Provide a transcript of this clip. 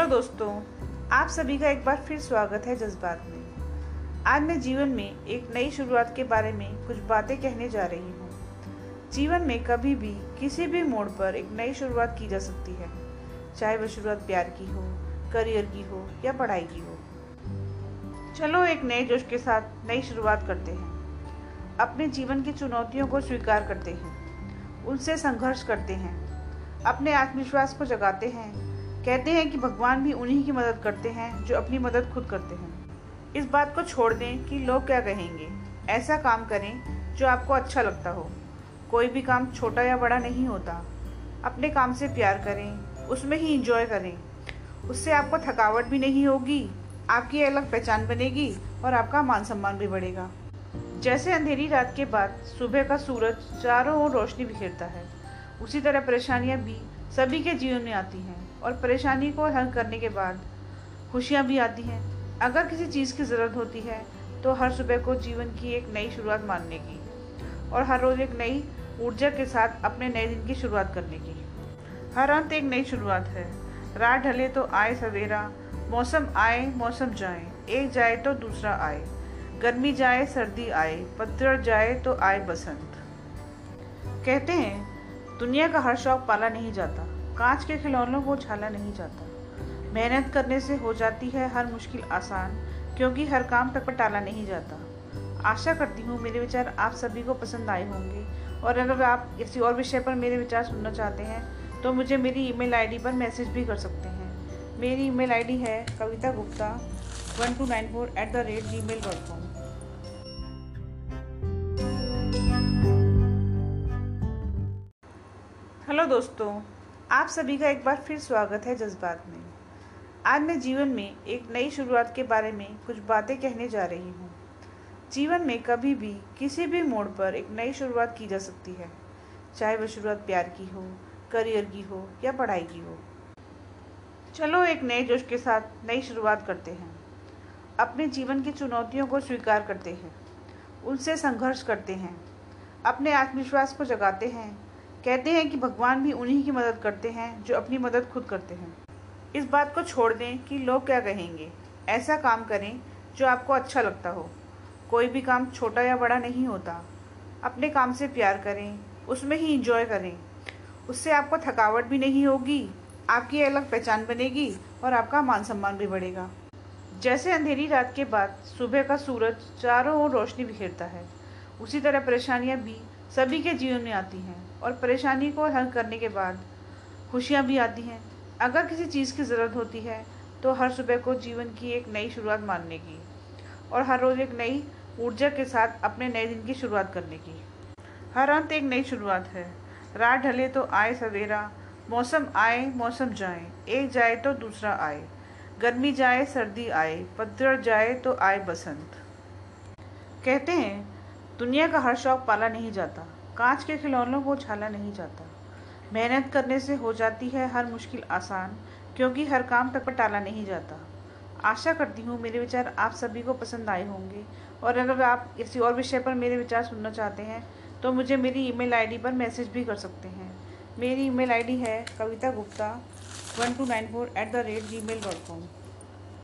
Hello दोस्तों, आप सभी का एक बार फिर स्वागत है जज्बात में। आज मैं जीवन में एक नई शुरुआत के बारे में कुछ बातें कहने जा रही हूँ। जीवन में कभी भी किसी भी मोड़ पर एक नई शुरुआत की जा सकती है। चाहे वह शुरुआत प्यार की हो, करियर की हो या पढ़ाई की हो। चलो एक नए जोश के साथ नई शुरुआत करते हैं। अपने जीवन की चुनौतियों को स्वीकार करते हैं। उनसे संघर्ष करते हैं। अपने आत्मविश्वास को जगाते हैं। कहते हैं कि भगवान भी उन्हीं की मदद करते हैं, जो अपनी मदद खुद करते हैं। इस बात को छोड़ दें कि लोग क्या कहेंगे। ऐसा काम करें जो आपको अच्छा लगता हो। कोई भी काम छोटा या बड़ा नहीं होता। अपने काम से प्यार करें, उसमें ही इंजॉय करें। उससे आपको थकावट भी नहीं होगी, आपकी अलग पहचान बनेगी और आपका मान सम्मान भी बढ़ेगा। जैसे अंधेरी रात के बाद सुबह का सूरज चारों ओर रोशनी बिखेरता है। उसी तरह परेशानियाँ भी सभी के जीवन में आती हैं और परेशानी को हल करने के बाद खुशियाँ भी आती हैं। अगर किसी चीज़ की ज़रूरत होती है तो हर सुबह को जीवन की एक नई शुरुआत मानने की और हर रोज़ एक नई ऊर्जा के साथ अपने नए दिन की शुरुआत करने की। हर अंत एक नई शुरुआत है। रात ढले तो आए सवेरा, मौसम आए, मौसम जाए, एक जाए तो दूसरा आए, गर्मी जाए, सर्दी आए पतझड़ जाए तो आए बसंत। कहते हैं दुनिया का हर शौक पाला नहीं जाता। कांच के खिलौनों को छाला नहीं जाता। मेहनत करने से हो जाती है हर मुश्किल आसान, क्योंकि हर काम तक पर टाला नहीं जाता। आशा करती हूँ मेरे विचार आप सभी को पसंद आए होंगे, और अगर आप किसी और विषय पर मेरे विचार सुनना चाहते हैं तो मुझे मेरी ईमेल आईडी पर मैसेज भी कर सकते हैं। मेरी ईमेल आईडी है Kavita Gupta one two nine four at the rate Gmail dot com hello दोस्तों, आप सभी का एक बार फिर स्वागत है जज्बात में। आज मैं जीवन में एक नई शुरुआत के बारे में कुछ बातें कहने जा रही हूँ। जीवन में कभी भी किसी भी मोड़ पर एक नई शुरुआत की जा सकती है, चाहे वह शुरुआत प्यार की हो, करियर की हो या पढ़ाई की हो। चलो एक नए जोश के साथ नई शुरुआत करते हैं। अपने जीवन की चुनौतियों को स्वीकार करते हैं, उनसे संघर्ष करते हैं, अपने आत्मविश्वास को जगाते हैं कहते हैं कि भगवान भी उन्हीं की मदद करते हैं, जो अपनी मदद खुद करते हैं। इस बात को छोड़ दें कि लोग क्या कहेंगे। ऐसा काम करें जो आपको अच्छा लगता हो। कोई भी काम छोटा या बड़ा नहीं होता। अपने काम से प्यार करें, उसमें ही इंजॉय करें। उससे आपको थकावट भी नहीं होगी, आपकी अलग पहचान बनेगी और आपका मान सम्मान भी बढ़ेगा। जैसे अंधेरी रात के बाद सुबह का सूरज चारों ओर रोशनी बिखेरता है। उसी तरह परेशानियाँ भी सभी के जीवन में आती हैं और परेशानी को हल करने के बाद खुशियाँ भी आती हैं। अगर किसी चीज़ की ज़रूरत होती है तो हर सुबह को जीवन की एक नई शुरुआत मानने की और हर रोज़ एक नई ऊर्जा के साथ अपने नए दिन की शुरुआत करने की। हर अंत एक नई शुरुआत है। रात ढले तो आए सवेरा, मौसम आए, मौसम जाए, एक जाए तो दूसरा आए, गर्मी जाए, सर्दी आए पतझड़ जाए तो आए बसंत। कहते हैं दुनिया का हर शौक पाला नहीं जाता। कांच के खिलौनों को छाला नहीं जाता। मेहनत करने से हो जाती है हर मुश्किल आसान, क्योंकि हर काम तक पर टाला नहीं जाता। आशा करती हूँ मेरे विचार आप सभी को पसंद आए होंगे, और अगर आप किसी और विषय पर मेरे विचार सुनना चाहते हैं तो मुझे मेरी ईमेल आईडी पर मैसेज भी कर सकते हैं। मेरी ईमेल आईडी है Kavita Gupta one two nine four at the rate Gmail dot com